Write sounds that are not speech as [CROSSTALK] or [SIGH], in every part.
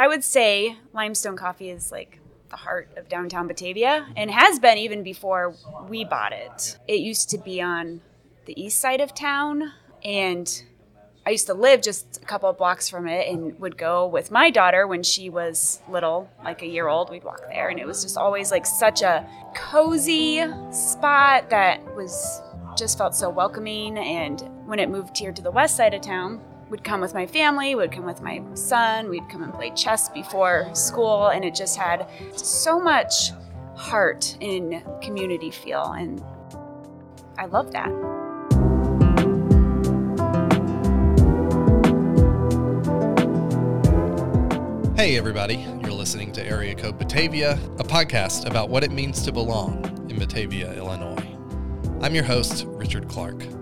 I would say Limestone Coffee is like the heart of downtown Batavia and has been even before we bought it. It used to be on the east side of town and I used to live just a couple of blocks from it and would go with my daughter when she was little, like a year old. We'd walk there, and it was just always like such a cozy spot that was just felt so welcoming. And when it moved here to the west side of town, would come with my family, would come with my son, we'd come and play chess before school, and it just had so much heart and community feel. And I love that. Hey, everybody. You're listening to Area Code Batavia, a podcast about what it means to belong in Batavia, Illinois. I'm your host, Richard Clark.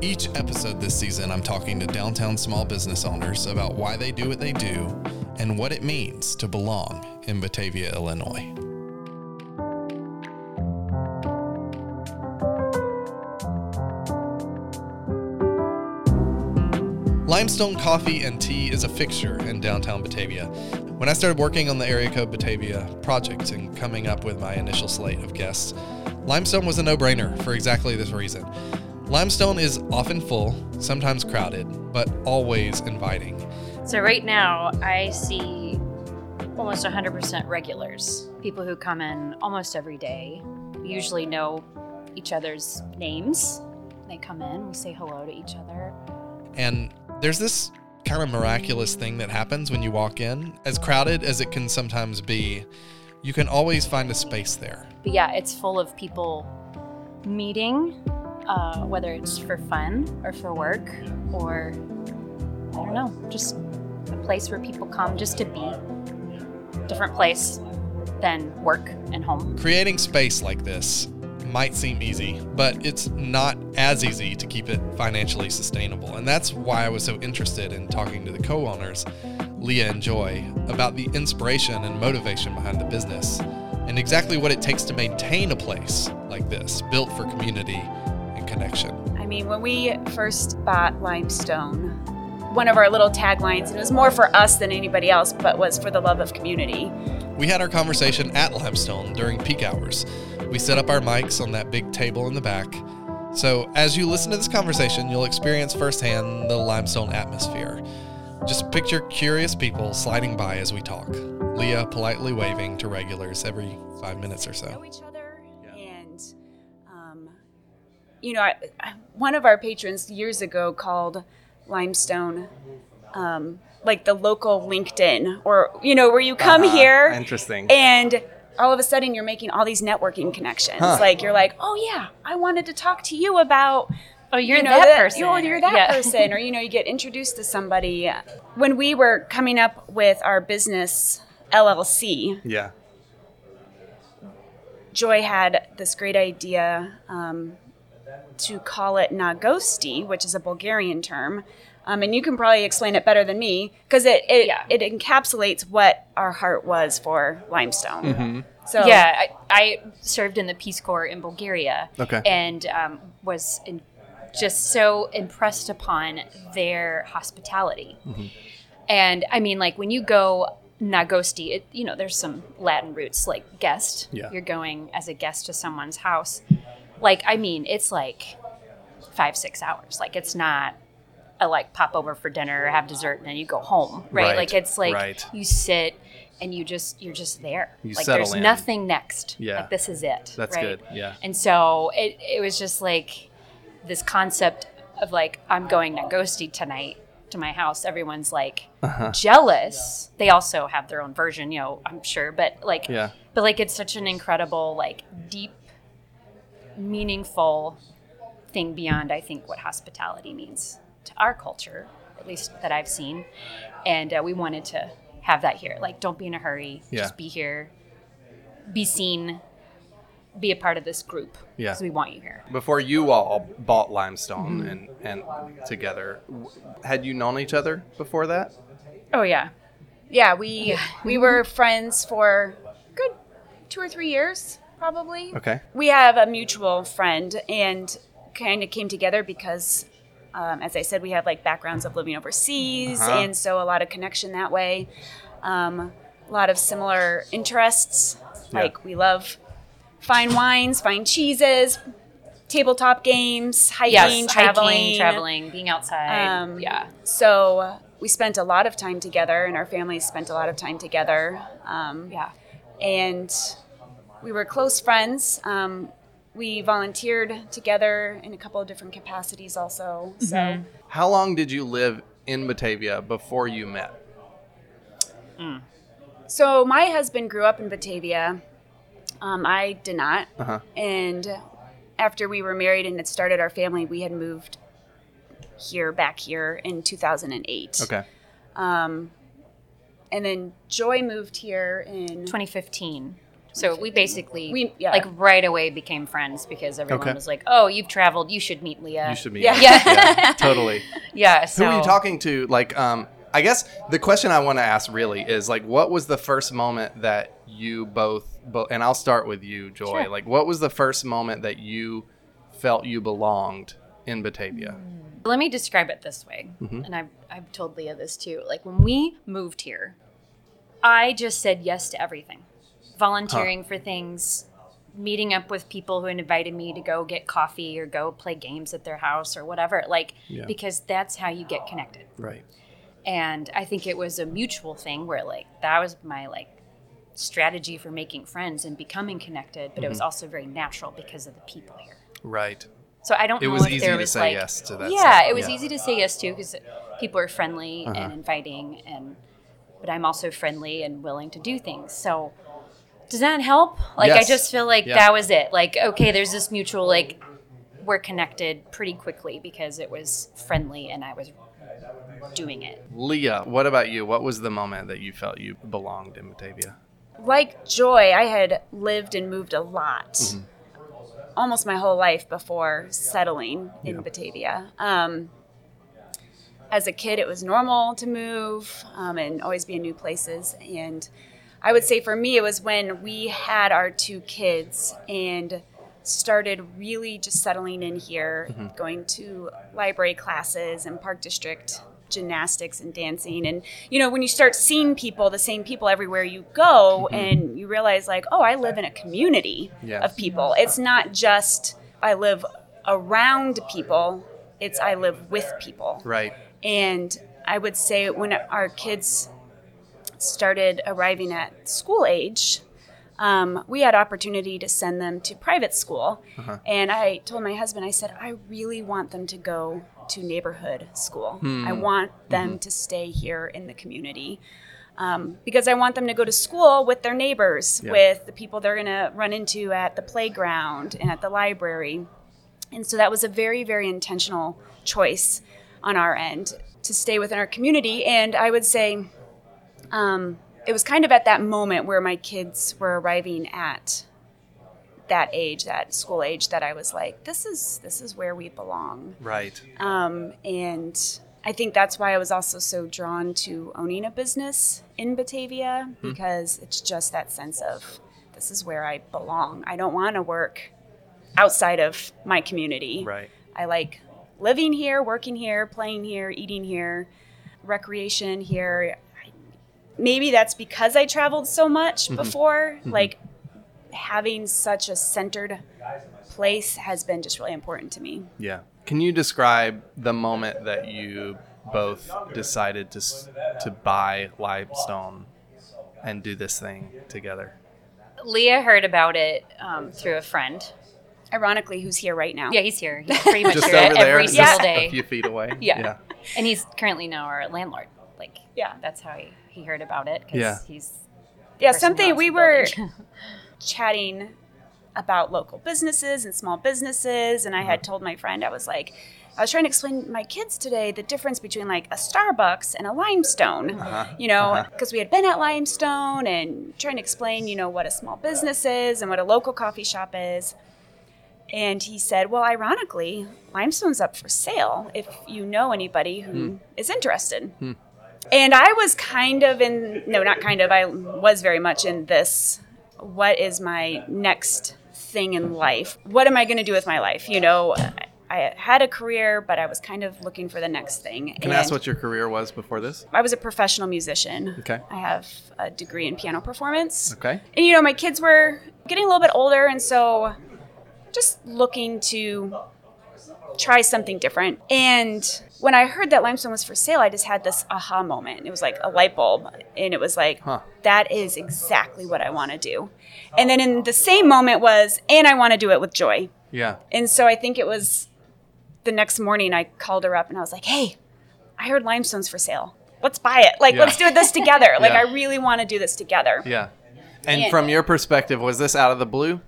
Each episode this season, I'm talking to downtown small business owners about why they do what they do and what it means to belong in Batavia, Illinois. Limestone Coffee and Tea is a fixture in downtown Batavia. When I started working on the Area Code Batavia project and coming up with my initial slate of guests, Limestone was a no brainer for exactly this reason. Limestone is often full, sometimes crowded, but always inviting. So, right now, I see almost 100% regulars, people who come in almost every day. We usually know each other's names. They come in, we say hello to each other. And there's this kind of miraculous thing that happens when you walk in. As crowded as it can sometimes be, you can always find a space there. But yeah, it's full of people meeting, uh, whether it's for fun or for work or I don't know, just a place where people come just to be. A different place than work and home. Creating space like this might seem easy, but it's not as easy to keep it financially sustainable. And that's why I was so interested in talking to the co owners, Leah and Joy, about the inspiration and motivation behind the business and exactly what it takes to maintain a place like this, built for community connection. I mean, when we first bought Limestone, one of our little taglines, and it was more for us than anybody else, but was for the love of community. We had our conversation at Limestone during peak hours. We set up our mics on that big table in the back. So, as you listen to this conversation, you'll experience firsthand the limestone atmosphere. Just picture curious people sliding by as we talk. Leah politely waving to regulars every five minutes or so. You know, I, I- one of our patrons years ago called Limestone. Um, like the local LinkedIn, or you know, where you come Uh-huh. here, Interesting. and all of a sudden you're making all these networking connections. Huh. Like you're like, oh yeah, I wanted to talk to you about Oh, you're you know, that, person. Oh, you're that Yeah. [LAUGHS] person, or you know, you get introduced to somebody. When we were coming up with our business LLC, yeah. Joy had this great idea um, to call it Nagosti, which is a Bulgarian term. Um, and you can probably explain it better than me because it it, Yeah. it encapsulates what our heart was for limestone. Mm-hmm. So Yeah, I, I served in the Peace Corps in Bulgaria. Okay. And um, was in, just so impressed upon their hospitality. Mm-hmm. And I mean, like when you go Nagosti, it, you know, there's some Latin roots like guest. Yeah. You're going as a guest to someone's house. Like, I mean, it's like five, six hours. Like, it's not a like pop over for dinner or have dessert and then you go home, right? Right, Like, it's like right. you sit and you just you're just there. You like there's in. nothing next. Yeah. Like this is it. That's right? good. Yeah. And so it it was just like this concept of like I'm going to gosti tonight to my house. Everyone's like Uh-huh. jealous. They also have their own version, you know, I'm sure, but like Yeah. but like it's such an incredible like deep meaningful thing beyond I think what hospitality means to our culture, at least that I've seen. And uh, we wanted to have that here. Like, don't be in a hurry. Yeah. Just be here, be seen, be a part of this group. Yeah. Because we want you here. Before you all bought Limestone Mm-hmm. and and together, w- had you known each other before that? Oh yeah. yeah, we we were friends for good two or three years, probably. Okay. We have a mutual friend and kind of came together because, um, as I said, we have like backgrounds of living overseas, Uh-huh. and so a lot of connection that way. Um, a lot of similar interests. Yeah. Like we love fine wines, fine cheeses, tabletop games, hiking, Yes, traveling. hiking, traveling, being outside. Um, yeah. So we spent a lot of time together, and our families spent a lot of time together. Um, Yeah. and we were close friends. Um, we volunteered together in a couple of different capacities, also. So Mm-hmm. How long did you live in Batavia before you met? So my husband grew up in Batavia. Um, I did not. Uh-huh. And after we were married and had started our family, we had moved here, back here in 2008. Okay. Um, and then Joy moved here in 2015. So we basically We- yeah. like right away became friends because everyone Okay. was like, "Oh, you've traveled. You should meet Leah." You should meet. Yeah. her. [LAUGHS] Yeah. totally. [LAUGHS] Yeah. Who So are you talking to? Like, um, I guess the question I want to ask really is like, what was the first moment that you both, bo- and I'll start with you, Joy. Sure. Like, what was the first moment that you felt you belonged in Batavia? Let me describe it this way, Mm-hmm. and I've, I've told Leah this too. Like when we moved here, I just said yes to everything, volunteering for things, meeting up with people who invited me to go get coffee or go play games at their house or whatever. Like Yeah. because that's how you get connected. Right. And I think it was a mutual thing where like that was my like strategy for making friends and becoming connected, but it Mm-hmm. was also very natural because of the people here. Right. So I don't It know was if easy there to was say like yes to that Yeah, stuff. it was Yeah. easy to say yes to because people are friendly Uh-huh. and inviting, and but I'm also friendly and willing to do things. So does that help? Like I just feel like Yeah. that was it. Like okay, there's this mutual like we're connected pretty quickly because it was friendly and I was doing it. Leah, what about you? What was the moment that you felt you belonged in Batavia? like Joy, I had lived and moved a lot, Mm-hmm. almost my whole life before settling in Yeah. Batavia. Um, as a kid, it was normal to move um, and always be in new places. And I would say for me, it was when we had our two kids and started really just settling in here, Mm-hmm. going to library classes and park district gymnastics and dancing and you know when you start seeing people the same people everywhere you go and you realize like oh i live in a community Yeah. of people it's not just i live around people it's i live with people Right. and I would say when our kids started arriving at school age, um, we had opportunity to send them to private school. And I told my husband, I said, I really want them to go to neighborhood school. I want them to stay here in the community. Um, because I want them to go to school with their neighbors, Yeah. with the people they're going to run into at the playground and at the library. And so that was a very, very intentional choice on our end to stay within our community. And I would say um, it was kind of at that moment where my kids were arriving at that age, that school age, that I was like, this is this is where we belong. Right. Um, and I think that's why I was also so drawn to owning a business in Batavia because it's just that sense of this is where I belong. I don't want to work outside of my community. Right. I like living here, working here, playing here, eating here, recreation here. Maybe that's because I traveled so much before. Like having such a centered place has been just really important to me. Yeah. Can you describe the moment that you both decided to to buy limestone and do this thing together? Leah heard about it um, through a friend. Ironically, who's here right now? Yeah, he's here. He's [LAUGHS] pretty much Just here over there, every just single a few feet away. Yeah. Yeah. And he's currently now our landlord. Like, Yeah. that's how he, he heard about it because Yeah. he's Yeah, something we were [LAUGHS] chatting about local businesses and small businesses and I had uh-huh. told my friend I was like I was trying to explain to my kids today the difference between like a Starbucks and a Limestone. Uh-huh. You know, uh-huh. because we had been at Limestone and trying to explain, you know, what a small business is and what a local coffee shop is. And he said, "Well, ironically, Limestone's up for sale if you know anybody who hmm. is interested." Hmm. And I was kind of in, no, not kind of, I was very much in this what is my next thing in life? What am I going to do with my life? You know, I had a career, but I was kind of looking for the next thing. Can I ask what your career was before this? I was a professional musician. Okay. I have a degree in piano performance. Okay. And you know, my kids were getting a little bit older, and so just looking to try something different. And when I heard that limestone was for sale, I just had this aha moment. It was like a light bulb, and it was like, Huh. that is exactly what I want to do. And then in the same moment was, and I want to do it with joy. Yeah. And so I think it was the next morning I called her up and I was like, hey, I heard limestone's for sale. Let's buy it. Like, Yeah. let's do this together. Like, [LAUGHS] Yeah. I really want to do this together. Yeah. And Yeah. from your perspective, was this out of the blue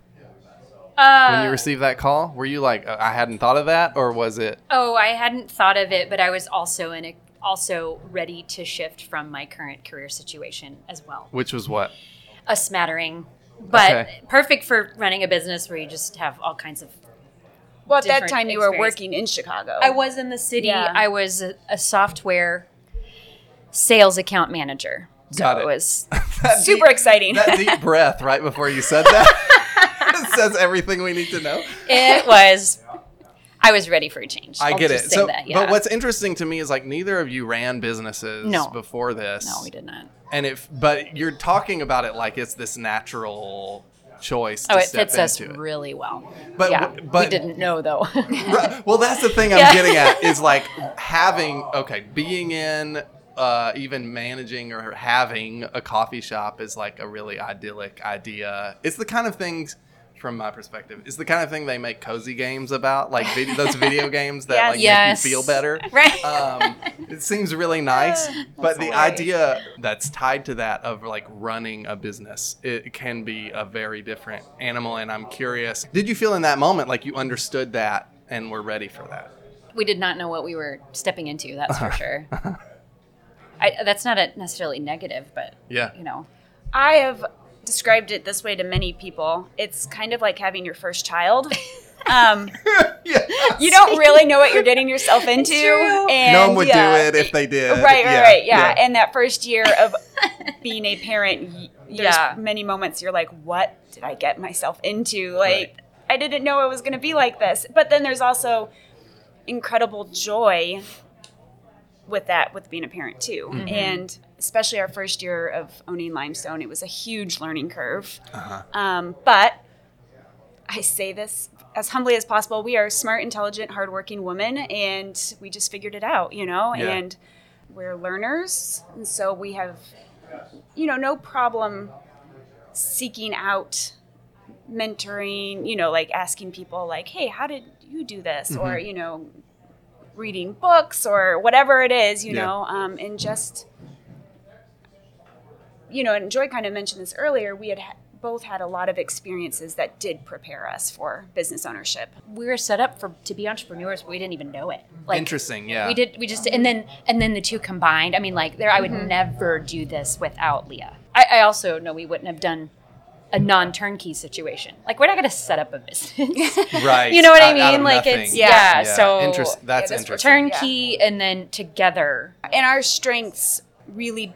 Uh, when you received that call? Were you like, "Uh, I hadn't thought of that, or was it? oh, I hadn't thought of it, but I was also in a also ready to shift from my current career situation as well. Which was what? A smattering, but Okay. perfect for running a business where you just have all kinds of. Well, at that time, you were working in Chicago. I was in the city. Yeah. I was a, a software sales account manager. So Got it. it was [LAUGHS] super deep- exciting. That deep breath right before you said that [LAUGHS] says everything we need to know. it was I was ready for a change. I I'll get it. So, that, yeah. but what's interesting to me is like neither of you ran businesses No. before this. no, we did not. And if, but you're talking about it like it's this natural choice. To Oh, it step fits us it. really well. But- yeah, but- we didn't know though. [LAUGHS] Right. Well, that's the thing I'm Yeah. getting at is like [LAUGHS] having okay, being in uh, even managing or having a coffee shop is like a really idyllic idea. It's the kind of things, from my perspective, it's the kind of thing they make cozy games about, like video, those video [LAUGHS] games that Yes. like Yes. make you feel better. [LAUGHS] right. Um, it seems really nice, [LAUGHS] but the hilarious. idea that's tied to that of like running a business, it can be a very different animal. And I'm curious, did you feel in that moment like you understood that and were ready for that? we did not know what we were stepping into. That's for sure. I, that's not a necessarily negative, but Yeah. you know, I have described it this way to many people. It's kind of like having your first child. Um, [LAUGHS] yeah. you don't really know what you're getting yourself into. true. And no one would yeah. do it if they did. Right, right, Yeah, right. Yeah. And that first year of [LAUGHS] being a parent, there's Yeah. many moments you're like, what did I get myself into? Like, I didn't know it was going to be like this. But then there's also incredible joy with that, with being a parent too. And especially our first year of owning Limestone, it was a huge learning curve. Uh-huh. Um, but I say this as humbly as possible. We are smart, intelligent, hardworking women, and we just figured it out, you know. Yeah. And we're learners, and so we have, you know, no problem seeking out mentoring. You know, like asking people, like, "Hey, how did you do this?" Or Mm-hmm. you know, reading books or whatever it is, you Yeah. know, um, and just you know, and Joy kind of mentioned this earlier. We had both had a lot of experiences that did prepare us for business ownership. we were set up for to be entrepreneurs, but we didn't even know it. Like Interesting. Yeah. we did. We just and then and then the two combined. I mean, like there, I would Mm-hmm. never do this without Leah. I, I also know we wouldn't have done a non-turnkey situation. Like we're not going to set up a business. [LAUGHS] Right. you know what I Out- out of mean? Like nothing. it's Yeah. yeah. So Interest- that's Yeah, interesting. turnkey and then together. And our strengths really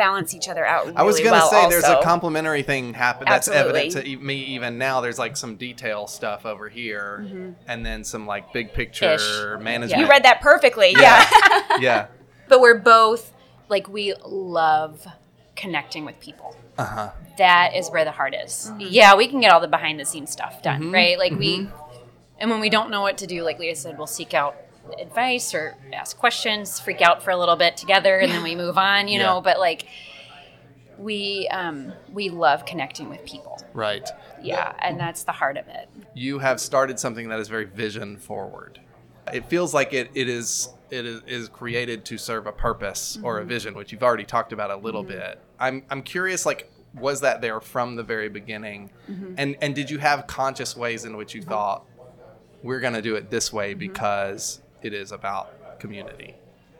balance each other out really I was gonna well say there's a also. complementary thing happen that's Absolutely. evident to me even now. There's like some detail stuff over here, and then some like big picture Ish. management. you read that perfectly. Yeah. yeah. [LAUGHS] But we're both like we love connecting with people. Uh huh. that is where the heart is. Yeah, we can get all the behind the scenes stuff done, Mm-hmm. right? Like we, and when we don't know what to do, like Leah said, we'll seek out advice or ask questions, freak out for a little bit together, and then we move on, you Yeah. know. But like, we um, we love connecting with people. Right. Yeah, and that's the heart of it. You have started something that is very vision forward. It feels like it, it is it is, is created to serve a purpose or Mm-hmm. a vision, which you've already talked about a little bit. I'm I'm curious, like, was that there from the very beginning, Mm-hmm. and and did you have conscious ways in which you thought we're going to do it this way Mm-hmm. because it is about community?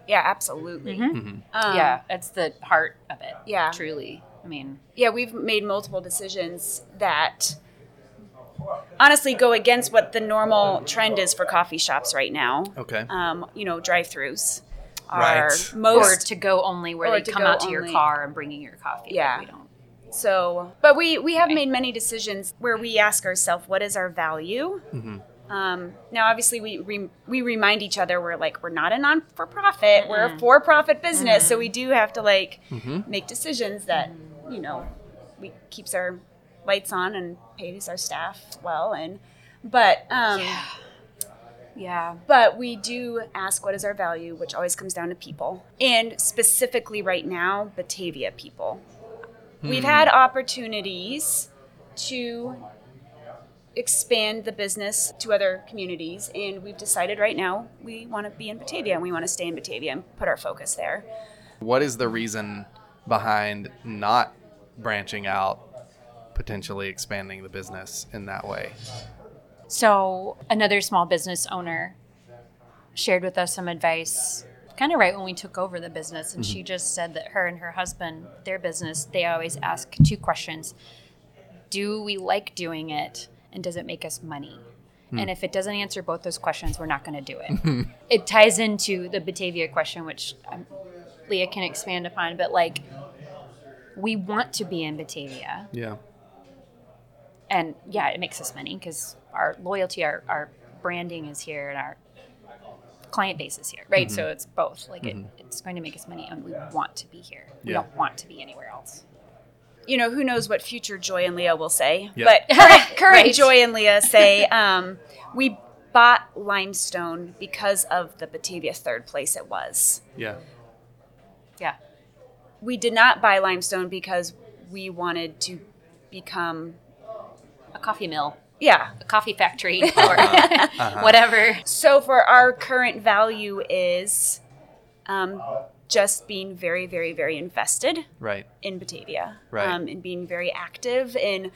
yeah, absolutely. Um, yeah, that's the heart of it. Yeah. truly. I mean, yeah, we've made multiple decisions that honestly go against what the normal trend is for coffee shops right now. Okay. Um, you know, drive-throughs are Right. or to go only where they come out to your only. car and bringing your coffee. Yeah. we don't. So, but we we have made many decisions where we ask ourselves, what is our value? Um, now, obviously, we re- we remind each other we're like we're not a non for profit, we're a for profit business, so we do have to like make decisions that you know we keeps our lights on and pays our staff well, and but um, Yeah. but we do ask what is our value, which always comes down to people, and specifically right now, Batavia people. We've had opportunities to expand the business to other communities, and we've decided right now we want to be in Batavia and we want to stay in Batavia and put our focus there. What is the reason behind not branching out, potentially expanding the business in that way? So, another small business owner shared with us some advice kind of right when we took over the business. And she mm-hmm. just said that her and her husband, their business, they always ask two questions Do we like doing it? And does it make us money? Hmm. And if it doesn't answer both those questions, we're not going to do it. [LAUGHS] it ties into the Batavia question, which um, Leah can expand upon. But like, we want to be in Batavia Yeah. and yeah, it makes us money because our loyalty, our, our branding is here, and our client base is here, right? Mm-hmm. So it's both. Like it, mm-hmm. it's going to make us money, and we want to be here. We don't want to be anywhere else. You know, who knows what future Joy and Leah will say, Yeah. but [LAUGHS] current, current [LAUGHS] Right. Joy and Leah say um, we bought limestone because of the Batavia third place it was. Yeah. Yeah, we did not buy limestone because we wanted to become a coffee mill, yeah a coffee factory, [LAUGHS] or whatever. so for our current value is um, just being very very very invested Right. in batavia Right. um, and being very active in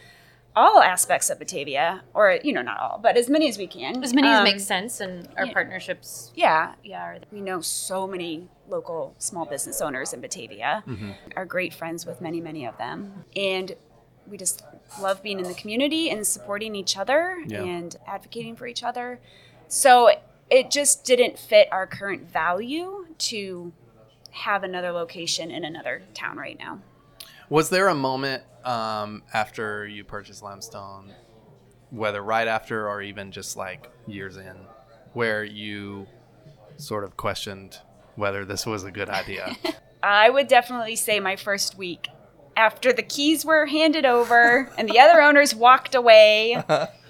all aspects of batavia or you know not all but as many as we can As many as Um, makes sense, and our yeah. partnerships. yeah Yeah, we know so many local small business owners in Batavia, Mm-hmm. are great friends with many, many of them. And we just love being in the community and supporting each other Yeah. and advocating for each other. So it just didn't fit our current value to have another location in another town right now. Was there a moment um, after you purchased Limestone, whether right after or even just like years in, where you sort of questioned whether this was a good idea? [LAUGHS] I would definitely say my first week after the keys were handed over and the other owners walked away. [LAUGHS]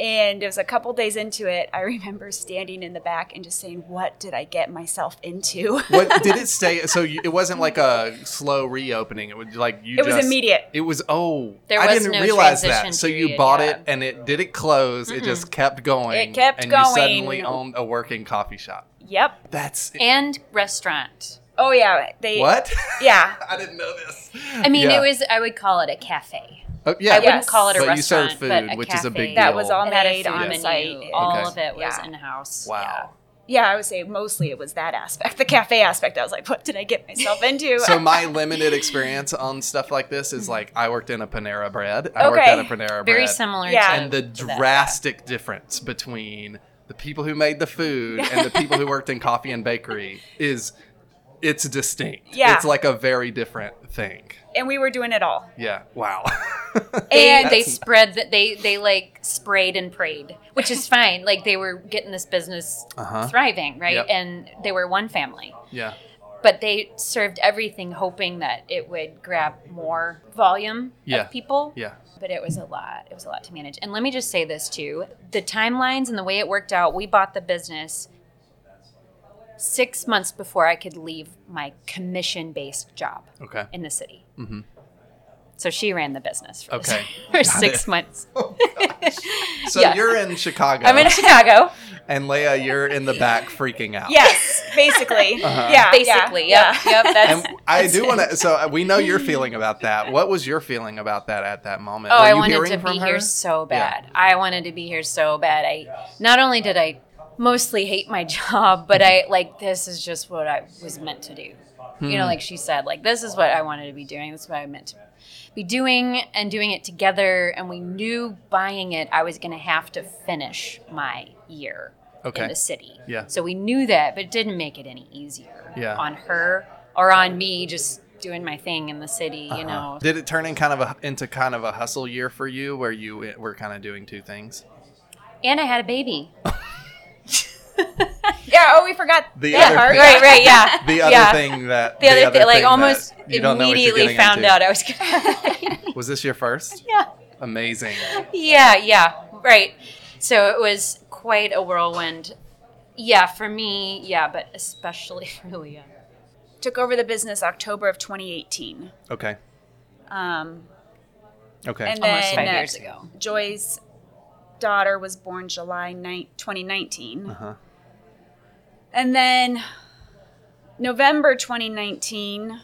And it was a couple days into it. I [LAUGHS] remember standing in the back and just saying, "What did I get myself into?" [LAUGHS] what did it stay? [LAUGHS] So you, it wasn't like a slow reopening. It was like you. It was immediate. It was oh, There I was didn't no realize that. transition So you period, bought yeah. it and it did it close. It just kept going. It kept and going. you suddenly owned a working coffee shop. yep. That's and restaurant. Oh yeah. They. what? Yeah. I didn't know this. I mean, Yeah. it was. I would call it a cafe. Oh, yeah, I wouldn't Yes. call it a But you restaurant, served food, but a which is a big cafe. That deal. was all It made on menu. site. All Okay. of it was Yeah. in house. Wow. Yeah, I would say mostly it was that aspect, the cafe aspect. I was like, "What did I get myself into?" [LAUGHS] So my limited experience on stuff like this is like I worked in a Panera Bread. I worked at a Panera Bread. Very similar. Yeah. To And the to that. drastic difference between the people who made the food and the people who worked in coffee and bakery is it's distinct. Yeah. It's like a very different thing. and we were doing it all. Yeah. Wow. [LAUGHS] [LAUGHS] They, And they spread that they they like sprayed and prayed, which is fine. Like they were getting this business Uh-huh. thriving, right? Yep. And they were one family. yeah. But they served everything hoping that it would grab more volume Yeah. of people. Yeah. But it was a lot. It was a lot to manage. And let me just say this too. The timelines and the way it worked out, we bought the business six months before I could leave my commission based job Okay. in the city. So she ran the business for, Okay. [LAUGHS] for six it. months. [LAUGHS] So Yeah. you're in Chicago. I'm in Chicago. and Leah, you're in the back freaking out. Yes, basically. [LAUGHS] Uh-huh. Yeah, Basically, yeah, yep, yep. That's, And I that's do want to. So we know your feeling about that. What was your feeling about that at that moment? Oh, Were I you wanted hearing to from be her? here so Yeah. bad. I wanted to be here so bad. I not only did I mostly hate my job, but I like this is just what I was meant to do. You Hmm. know, like she said, like this is what I wanted to be doing. This is what I meant to be doing and doing it together. And we knew buying it, I was going to have to finish my year Okay. in the city. Yeah. So we knew that, but it didn't make it any easier Yeah. on her or on me just doing my thing in the city. You know, Did it turn in kind of a into kind of a hustle year for you, where you were kind of doing two things? And I had a baby. [LAUGHS] [LAUGHS] Yeah. Oh, we forgot The that other part. thing- right, right, yeah. [LAUGHS] The other yeah. thing that The other, thing, like thing that almost you don't know what you're immediately found into. out I was gonna have a baby. Was this your first? yeah. Amazing. Yeah, yeah, right. So it was quite a whirlwind. Yeah, for me, yeah, but especially [LAUGHS] for Leah. Took over the business October of 2018. Okay. Um, Okay. and Almost then five uh, years ago. Joy's daughter was born July 9, 2019. uh-huh. And then November 2019,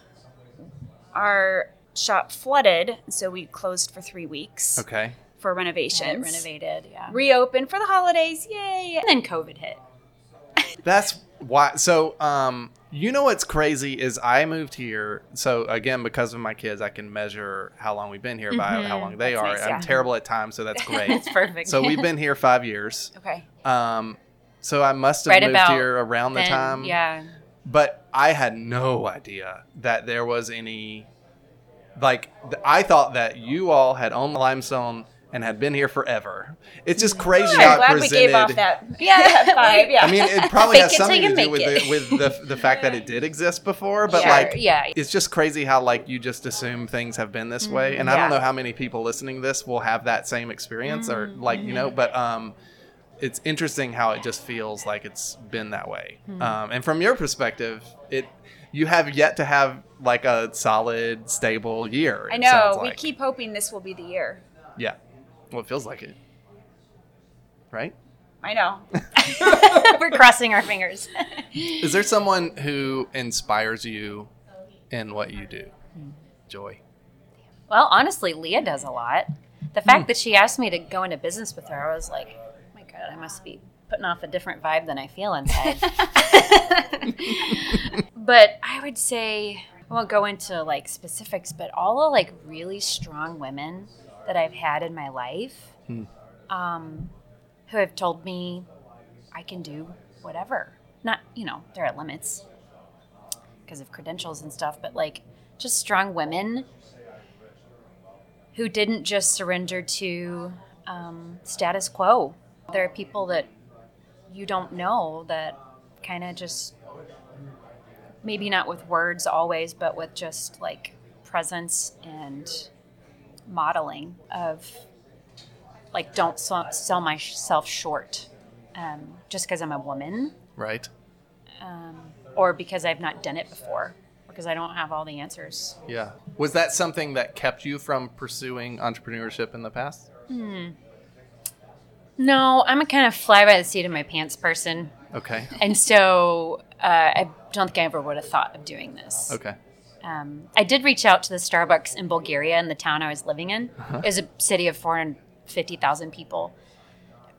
our shop flooded, so we closed for three weeks Okay. for Yeah, renovations. renovated, yeah. Reopened for the holidays, yay! And then COVID hit. [LAUGHS] That's why. So, um, you know what's crazy is I moved here. So again, because of my kids, I can measure how long we've been here by how long they That's are. nice, I'm terrible at time, so that's [LAUGHS] great. It's perfect. so we've been here five years. [LAUGHS] Okay. Um, so I must have Right moved about here around the time. Yeah. But I had no idea that there was any. Like th- I thought that you all had owned limestone and had been here forever. It's just crazy I'm how it glad we presented. gave off that Yeah. vibe. [LAUGHS] Yeah. I mean, it probably has something to do with it. the, with the the fact that it [LAUGHS] did exist before, but Sure, like, yeah. it's just crazy how like you just assume things have been this way, and I don't Mm-hmm. Know how many people listening to this will have that same experience or Mm-hmm. like you know, but um, it's interesting how it just feels like it's been that way. Hmm. Um, and from your perspective, it you have yet to have like a solid, stable year. I know. We like. keep hoping this will be the year. yeah. Well, it feels like it, right? I know. [LAUGHS] [LAUGHS] We're crossing our fingers. [LAUGHS] Is there someone who inspires you in what you do? Joy. well, honestly, Leah does a lot. The fact that she asked me to go into business with her, I was like, God, I must be putting off a different vibe than I feel inside. [LAUGHS] but I would say, I won't go into like specifics, but all the like really strong women that I've had in my life um, who have told me I can do whatever. Not, you know, there are limits because of credentials and stuff, but like just strong women who didn't just surrender to um, status quo. There are people that you don't know that kind of just maybe not with words always, but with just like presence and modeling of like don't sell, myself short um, just because I'm a woman Right. um, or because I've not done it before because I don't have all the answers. Yeah. Was that something that kept you from pursuing entrepreneurship in the past? No, I'm a kind of fly by the seat of my pants person. Okay. And so uh, I don't think I ever would have thought of doing this. Okay. Um, I did reach out to the Starbucks in Bulgaria in the town I was living in. Uh-huh. It was a city of 450,000 people.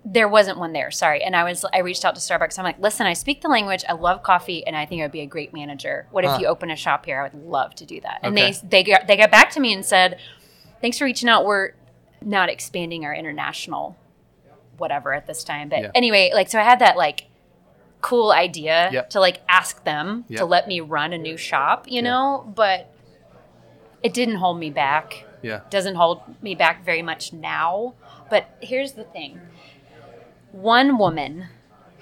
There wasn't one there, sorry. And I was I reached out to Starbucks. I'm like, listen, I speak the language. I love coffee, and I think I would be a great manager. What if you open a shop here? I would love to do that. And Okay. they they got, they got back to me and said, thanks for reaching out. We're not expanding our international whatever at this time. But Yeah. anyway, like so I had that like cool idea Yep. to like ask them Yep. to let me run a new shop, you Yeah. know, but it didn't hold me back. Yeah. Doesn't hold me back very much now. But here's the thing. One woman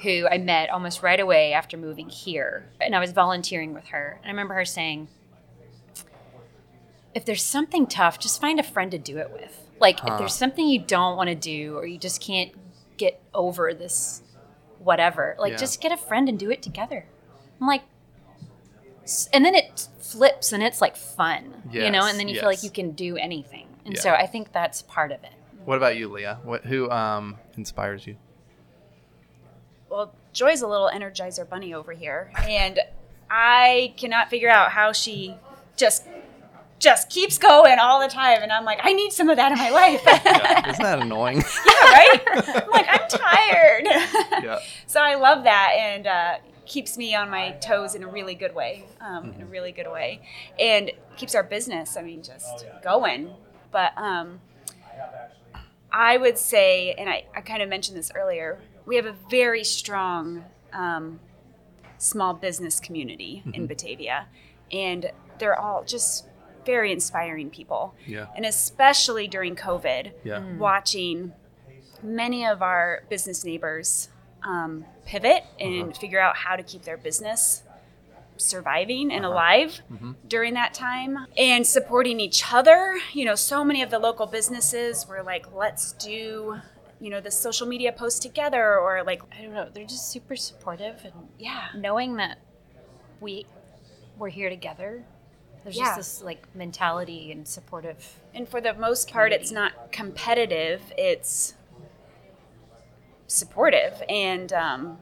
who I met almost right away after moving here, and I was volunteering with her. And I remember her saying, if there's something tough, just find a friend to do it with. Like, Huh. if there's something you don't want to do or you just can't get over this whatever, like, Yeah. just get a friend and do it together. I'm like, and then it flips and it's like fun, you know, and then you feel like you can do anything. And Yeah. so I think that's part of it. What about you, Leah? What who um inspires you? Well, Joy's a little energizer bunny over here, and I cannot figure out how she just just keeps going all the time. And I'm like, I need some of that in my life. Yeah. [LAUGHS] Isn't that annoying? yeah, right? I'm like, I'm tired. yeah. [LAUGHS] so I love that and uh, keeps me on my toes in a really good way, um, in a really good way, and keeps our business. I mean, just going. But um, I would say, and I, I kind of mentioned this earlier, we have a very strong um, small business community in Batavia, and they're all just very inspiring people. Yeah. And especially during COVID, Yeah. Mm. watching many of our business neighbors um, pivot and figure out how to keep their business surviving and alive during that time and supporting each other. You know, so many of the local businesses were like, let's do, you know, the social media post together or like, I don't know. They're just super supportive and yeah. knowing that we we're here together. There's Yeah. just this like mentality and supportive. And for the most part, it's not competitive, it's supportive. And um,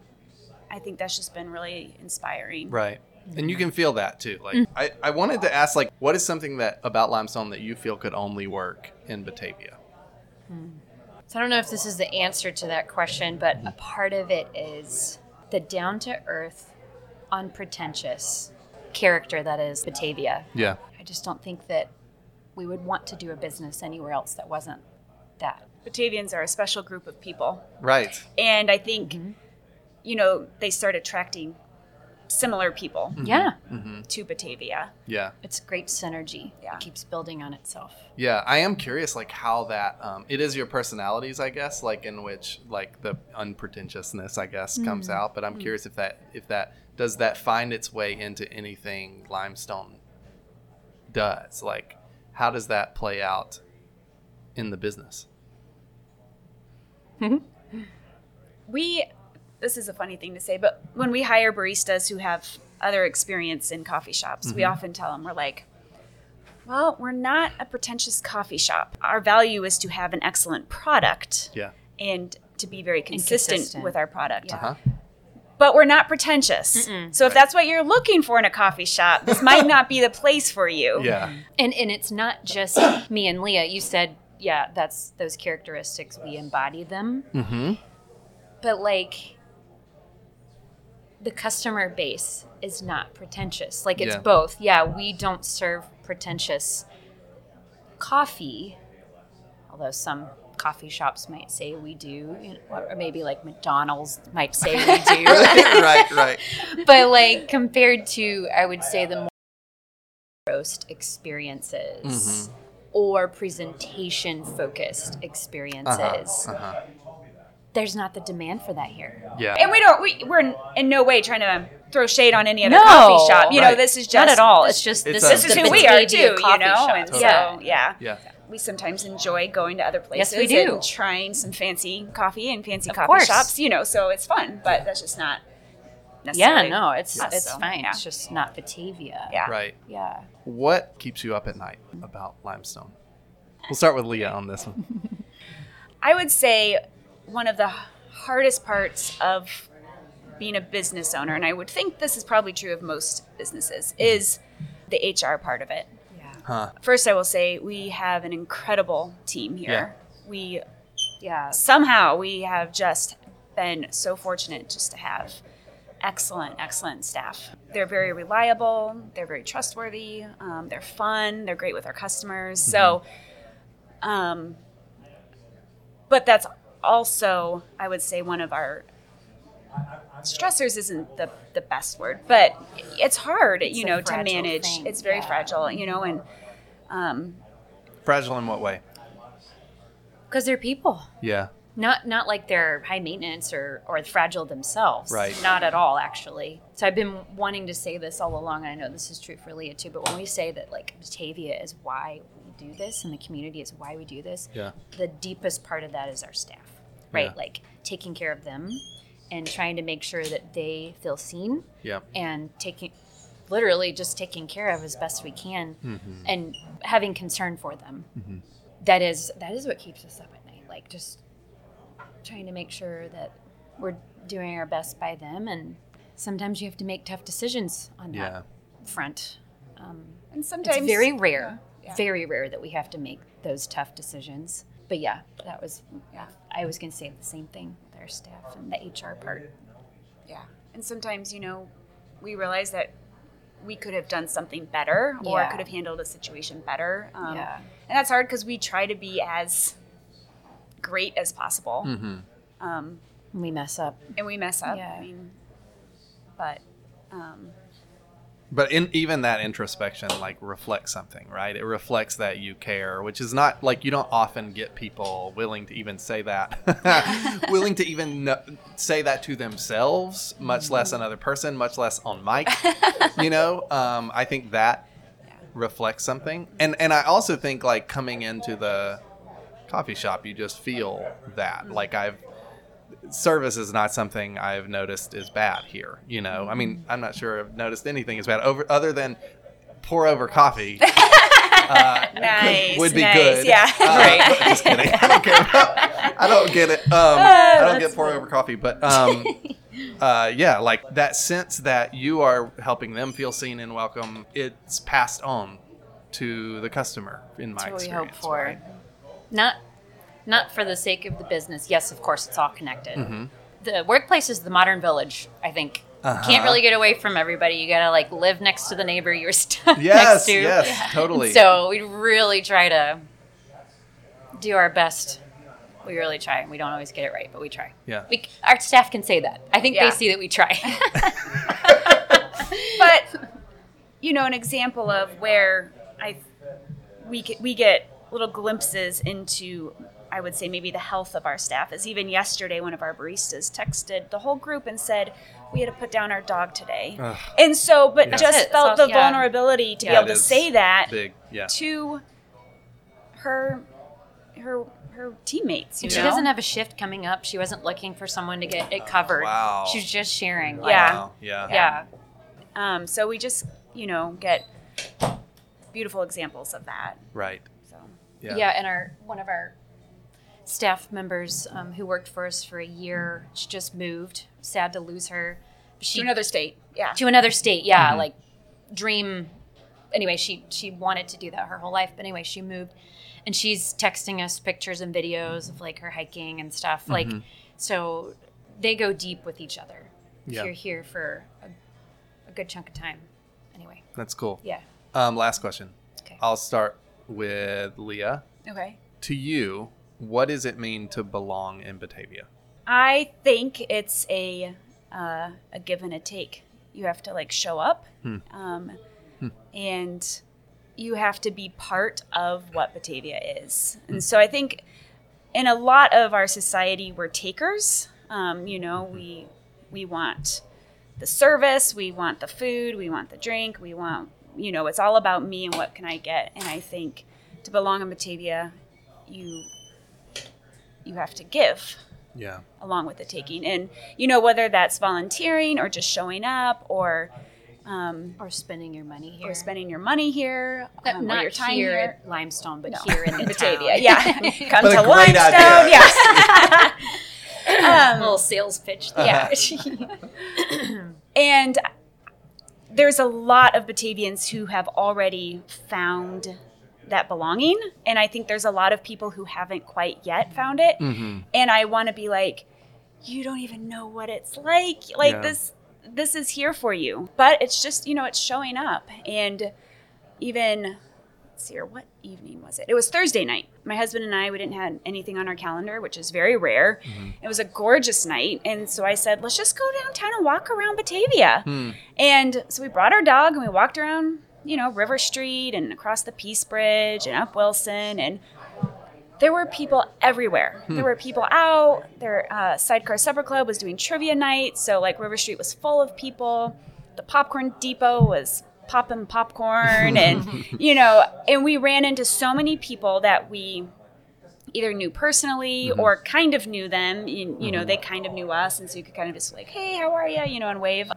I think that's just been really inspiring. Right. And you can feel that too. Like Mm. I, I wanted to ask like what is something that about limestone that you feel could only work in Batavia? So I don't know if this is the answer to that question, but a part of it is the down to earth, unpretentious character that is Batavia. Yeah. I just don't think that we would want to do a business anywhere else that wasn't that. Batavians are a special group of people. Right. And I think, mm-hmm. you know, they start attracting similar people mm-hmm. Yeah. Mm-hmm. to Batavia. Yeah. It's great synergy. Yeah. It keeps building on itself. Yeah, I am curious, like how that um, it is your personalities, I guess, like in which like the unpretentiousness, I guess, comes mm. out. But I'm mm. curious if that if that does that find its way into anything limestone does. Like, how does that play out in the business? We, this is a funny thing to say, but when we hire baristas who have other experience in coffee shops, we often tell them, we're like, well, we're not a pretentious coffee shop. Our value is to have an excellent product Yeah. and to be very consistent, consistent. with our product. Yeah. Uh huh. But we're not pretentious. So if that's what you're looking for in a coffee shop, this might [LAUGHS] not be the place for you. Yeah. And and it's not just me and Leah. You said, yeah, that's those characteristics we embody them. Mm-hmm. But like the customer base is not pretentious. Like it's Yeah. both. Yeah, we don't serve pretentious coffee, although some coffee shops might say we do, you know, or maybe like McDonald's might say we [LAUGHS] do. right. Right. [LAUGHS] but like compared to i would say the more roast experiences Mm-hmm. or presentation focused experiences Uh-huh. there's not the demand for that here Yeah. And we don't, we, we're in, in no way trying to throw shade on any other No. coffee shop. You know, this is just not at all it's just It's this, a- this is, is who we are too, you coffee know? shop. And so, yeah yeah. Yeah. We sometimes enjoy going to other places Yes, we do. and trying some fancy coffee and fancy Of coffee course. shops, you know, so it's fun, but that's just not yeah necessarily no it's us, it's so, fine yeah. it's just not batavia Yeah. Right. yeah What keeps you up at night about limestone? We'll start with Leah on this one. [LAUGHS] I would say one of the hardest parts of being a business owner, and I would think this is probably true of most businesses, is the HR part of it. Yeah Huh. First, I will say we have an incredible team here. We yeah somehow we have just been so fortunate just to have excellent, excellent staff. They're very reliable. They're very trustworthy. Um, they're fun. They're great with our customers. So, um, but that's also, I would say, one of our stressors isn't the, the best word, but it's hard, you know, to manage. thing, It's very yeah. fragile, you know, and um, Fragile in what way? because they're people Yeah. not not like they're high maintenance or or fragile themselves Right. not at all actually so i've been wanting to say this all along and i know this is true for leah too but when we say that like batavia is why we do this and the community is why we do this Yeah. the deepest part of that is our staff right Yeah. like taking care of them and trying to make sure that they feel seen Yeah. and taking literally just taking care of as best we can and having concern for them That is that is what keeps us up at night like just trying to make sure that we're doing our best by them and sometimes you have to make tough decisions on Yeah. that front um, and sometimes it's very rare Yeah. very rare that we have to make those tough decisions but yeah that was yeah i was going to say the same thing with our staff and the hr part Yeah. And sometimes, you know, we realize that we could have done something better or Yeah. could have handled a situation better. Um, Yeah. And that's hard because we try to be as great as possible. Mm-hmm. Um, we mess up and we mess up. Yeah. I mean, but um, But in even that introspection, like reflects something, right? It reflects that you care, which is not like you don't often get people willing to even say that, [LAUGHS] willing to even say that to themselves, much less another person, much less on mic. you know, [LAUGHS] um, I think that reflects something, and and I also think like coming into the coffee shop, you just feel that. Like I've service is not something I've noticed is bad here. You know, I mean, I'm not sure I've noticed anything is bad over other than pour over coffee. [LAUGHS] uh, Nice. would be nice, good. Yeah. Uh, [LAUGHS] Just kidding. I don't care. About, I don't get it. Um, [LAUGHS] I don't get pour over coffee, but um, uh, yeah, like that sense that you are helping them feel seen and welcome. It's passed on to the customer. In my That's what we experience, hope for. right? Not not for the sake of the business. Yes, of course, it's all connected. Mm-hmm. The workplace is the modern village. I think Uh-huh. can't really get away from everybody. You gotta like live next to the neighbor you're [LAUGHS] stuck next to. yes, totally. So we really try to do our best. We really try, and we don't always get it right, but we try. Yeah. We, our staff can say that. I think Yeah. they see that we try. [LAUGHS] [LAUGHS] but you know, an example of where I we get, we get little glimpses into I would say maybe the health of our staff is even yesterday one of our baristas texted the whole group and said we had to put down our dog today. Ugh. And so but Yeah. just it. felt So- the yeah. vulnerability to Yeah, be able to say that yeah. to her her her teammates, you And she doesn't have a shift coming up. She wasn't looking for someone to get it covered. wow. She was just sharing. like, Yeah. Wow, yeah. Yeah. um so we just, you know, get beautiful examples of that. Right. So Yeah. Yeah. and our one of our staff members um, who worked for us for a year, she just moved. Sad to lose her. She to another state. Yeah. to another state. Yeah, Mm-hmm. like dream. Anyway, she she wanted to do that her whole life. But anyway, she moved, and she's texting us pictures and videos of like her hiking and stuff. Like, Mm-hmm. so they go deep with each other. Yeah. You're here for a, a good chunk of time. Anyway, That's cool. yeah. Um, last question. Okay. I'll start with Leah. Okay. To you, what does it mean to belong in Batavia? I think it's a uh, a give and a take. You have to like show up, um, and you have to be part of what Batavia is. And so I think in a lot of our society, we're takers. Um, you know, we we want the service, we want the food, we want the drink, we want you know, it's all about me and what can I get. And I think to belong in Batavia, you you have to give Yeah. along with the taking. And, you know, whether that's volunteering or just showing up or, um, Or spending your money here. or spending your money here, um, not your time here here. at Limestone, but No. here in the Batavia. town. Yeah. [LAUGHS] Come But a to great Limestone. idea. Yes. A little sales pitch. There. yeah. [LAUGHS] and there's a lot of Batavians who have already found that belonging. And I think there's a lot of people who haven't quite yet found it. Mm-hmm. And I want to be like, you don't even know what it's like. Like Yeah. this this is here for you. But it's just, you know, it's showing up. And even let's see here, what evening was it? It was Thursday night. My husband and I, we didn't have anything on our calendar, which is very rare. It was a gorgeous night. And so I said, let's just go downtown and walk around Batavia. And so we brought our dog and we walked around, you know, River Street and across the Peace Bridge and up Wilson. And there were people everywhere. Hmm. There were people out. Their uh, Sidecar Supper Club was doing trivia night. So, like, River Street was full of people. The Popcorn Depot was popping popcorn. and, [LAUGHS] you know, and we ran into so many people that we either knew personally mm-hmm. or kind of knew them. You, you know, mm-hmm. they kind of knew us. And so you could kind of just like, hey, how are you? You know, and wave.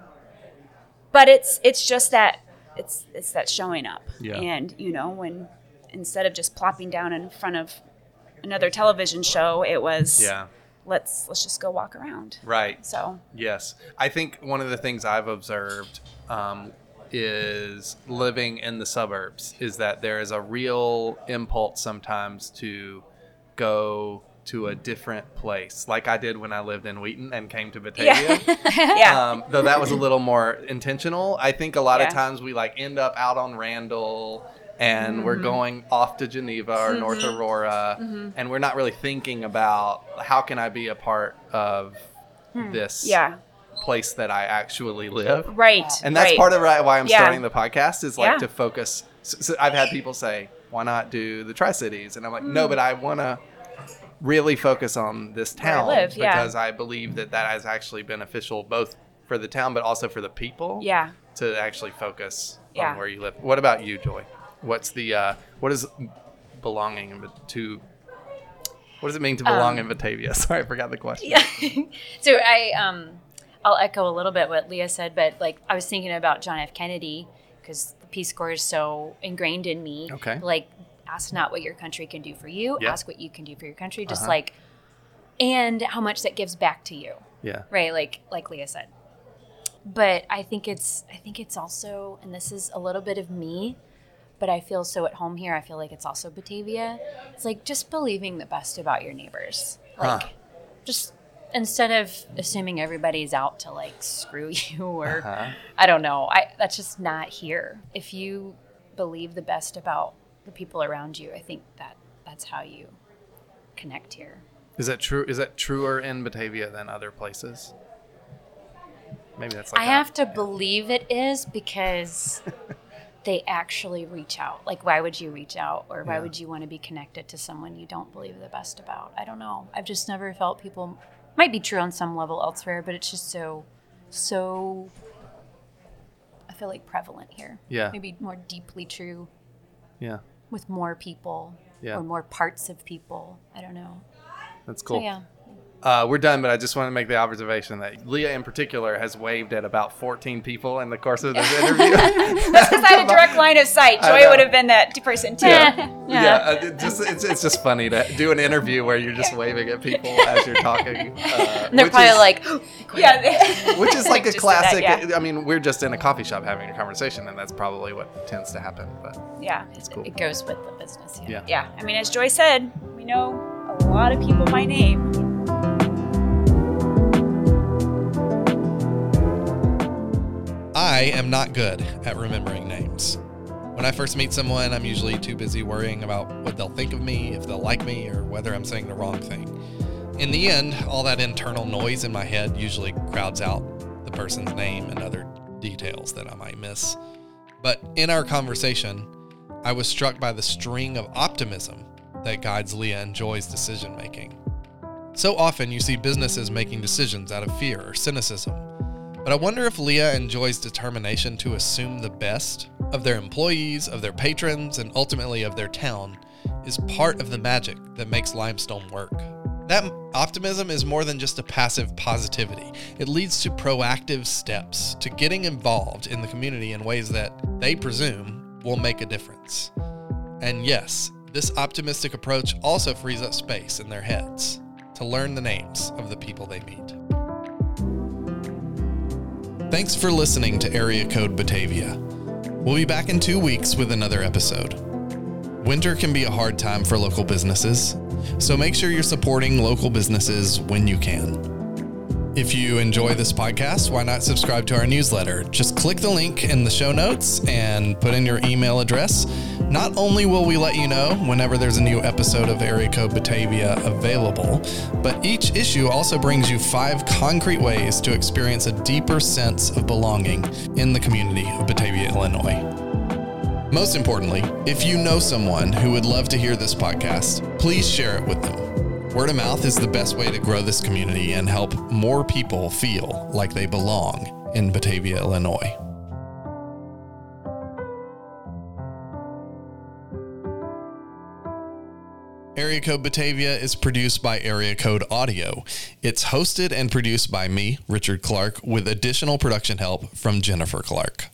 But it's it's just that it's it's that showing up. Yeah. And, you know, when instead of just plopping down in front of another television show, it was Yeah. let's let's just go walk around. Right. So Yes. I think one of the things I've observed um, is living in the suburbs is that there is a real impulse sometimes to go to a different place, like I did when I lived in Wheaton and came to Batavia. [LAUGHS] yeah, um, though that was a little more intentional. I think a lot Yeah. of times we like end up out on Randall and we're mm-hmm. going off to Geneva or mm-hmm. North Aurora mm-hmm. and we're not really thinking about how can I be a part of hmm. this yeah, place that I actually live. Right. And that's right. part of why I'm Yeah. starting the podcast is like Yeah. to focus. So, so I've had people say, "Why not do the Tri Cities?" And I'm like, "No, hmm. but I want to really focus on this town live, yeah. because I believe that that is actually beneficial both for the town but also for the people. Yeah. To actually focus Yeah. on where you live. What about you, Joy? What's the uh, what is belonging to? What does it mean to belong Um, in Batavia? [LAUGHS] Sorry, I forgot the question. Yeah. [LAUGHS] so I um I'll echo a little bit what Leah said, but like I was thinking about John F. Kennedy because the Peace Corps is so ingrained in me. Okay. Like ask not what your country can do for you, Yeah. ask what you can do for your country. Just Uh-huh. like and how much that gives back to you. Yeah. Right, like like Leah said. But I think it's I think it's also and this is a little bit of me, but I feel so at home here. I feel like it's also Batavia. It's like just believing the best about your neighbors. Like Huh. just instead of assuming everybody's out to like screw [LAUGHS] you or Uh-huh. I don't know. I that's just not here. If you believe the best about the people around you, I think that that's how you connect here. Is that true? Is that truer in Batavia than other places? Maybe that's like I have to believe it is because [LAUGHS] they actually reach out. Like, why would you reach out, or why Yeah. would you want to be connected to someone you don't believe the best about? I don't know. I've just never felt people might be true on some level elsewhere, but it's just so, so. I feel like prevalent here. Yeah. Maybe more deeply true Yeah, with more people Yeah. or more parts of people. I don't know. that's cool. So yeah. Uh, we're done, but I just want to make the observation that Leah, in particular, has waved at about 14 people in the course of this [LAUGHS] interview. That's because I had a direct line of sight. Joy would have been that person too. [LAUGHS] Yeah. yeah, uh, it just it's, it's just funny to do an interview where you're just waving at people as you're talking. [LAUGHS] Uh, And they're which probably is- like, [GASPS] Yeah. which is like a Just did that, classic. yeah. I mean, we're just in a coffee shop having a conversation, and that's probably what tends to happen. But yeah. it's cool. it goes with the business. Yeah. Yeah. I mean, as Joy said, we know a lot of people by name. I am not good at remembering names. When I first meet someone, I'm usually too busy worrying about what they'll think of me, if they'll like me, or whether I'm saying the wrong thing. In the end, all that internal noise in my head usually crowds out the person's name and other details that I might miss. But in our conversation, I was struck by the string of optimism that guides Leah and Joy's decision making. So often you see businesses making decisions out of fear or cynicism. But I wonder if Leah and Joy's determination to assume the best of their employees, of their patrons, and ultimately of their town is part of the magic that makes Limestone work. That optimism is more than just a passive positivity. It leads to proactive steps, to getting involved in the community in ways that they presume will make a difference. And yes, this optimistic approach also frees up space in their heads to learn the names of the people they meet. Thanks for listening to Area Code Batavia. We'll be back in two weeks with another episode. Winter can be a hard time for local businesses, so make sure you're supporting local businesses when you can. If you enjoy this podcast, why not subscribe to our newsletter? Just click the link in the show notes and put in your email address. Not only will we let you know whenever there's a new episode of Area Code Batavia available, but each issue also brings you five concrete ways to experience a deeper sense of belonging in the community of Batavia, Illinois. Most importantly, if you know someone who would love to hear this podcast, please share it with them. Word of mouth is the best way to grow this community and help more people feel like they belong in Batavia, Illinois. Area Code Batavia is produced by Area Code Audio. It's hosted and produced by me, Richard Clark, with additional production help from Jennifer Clark.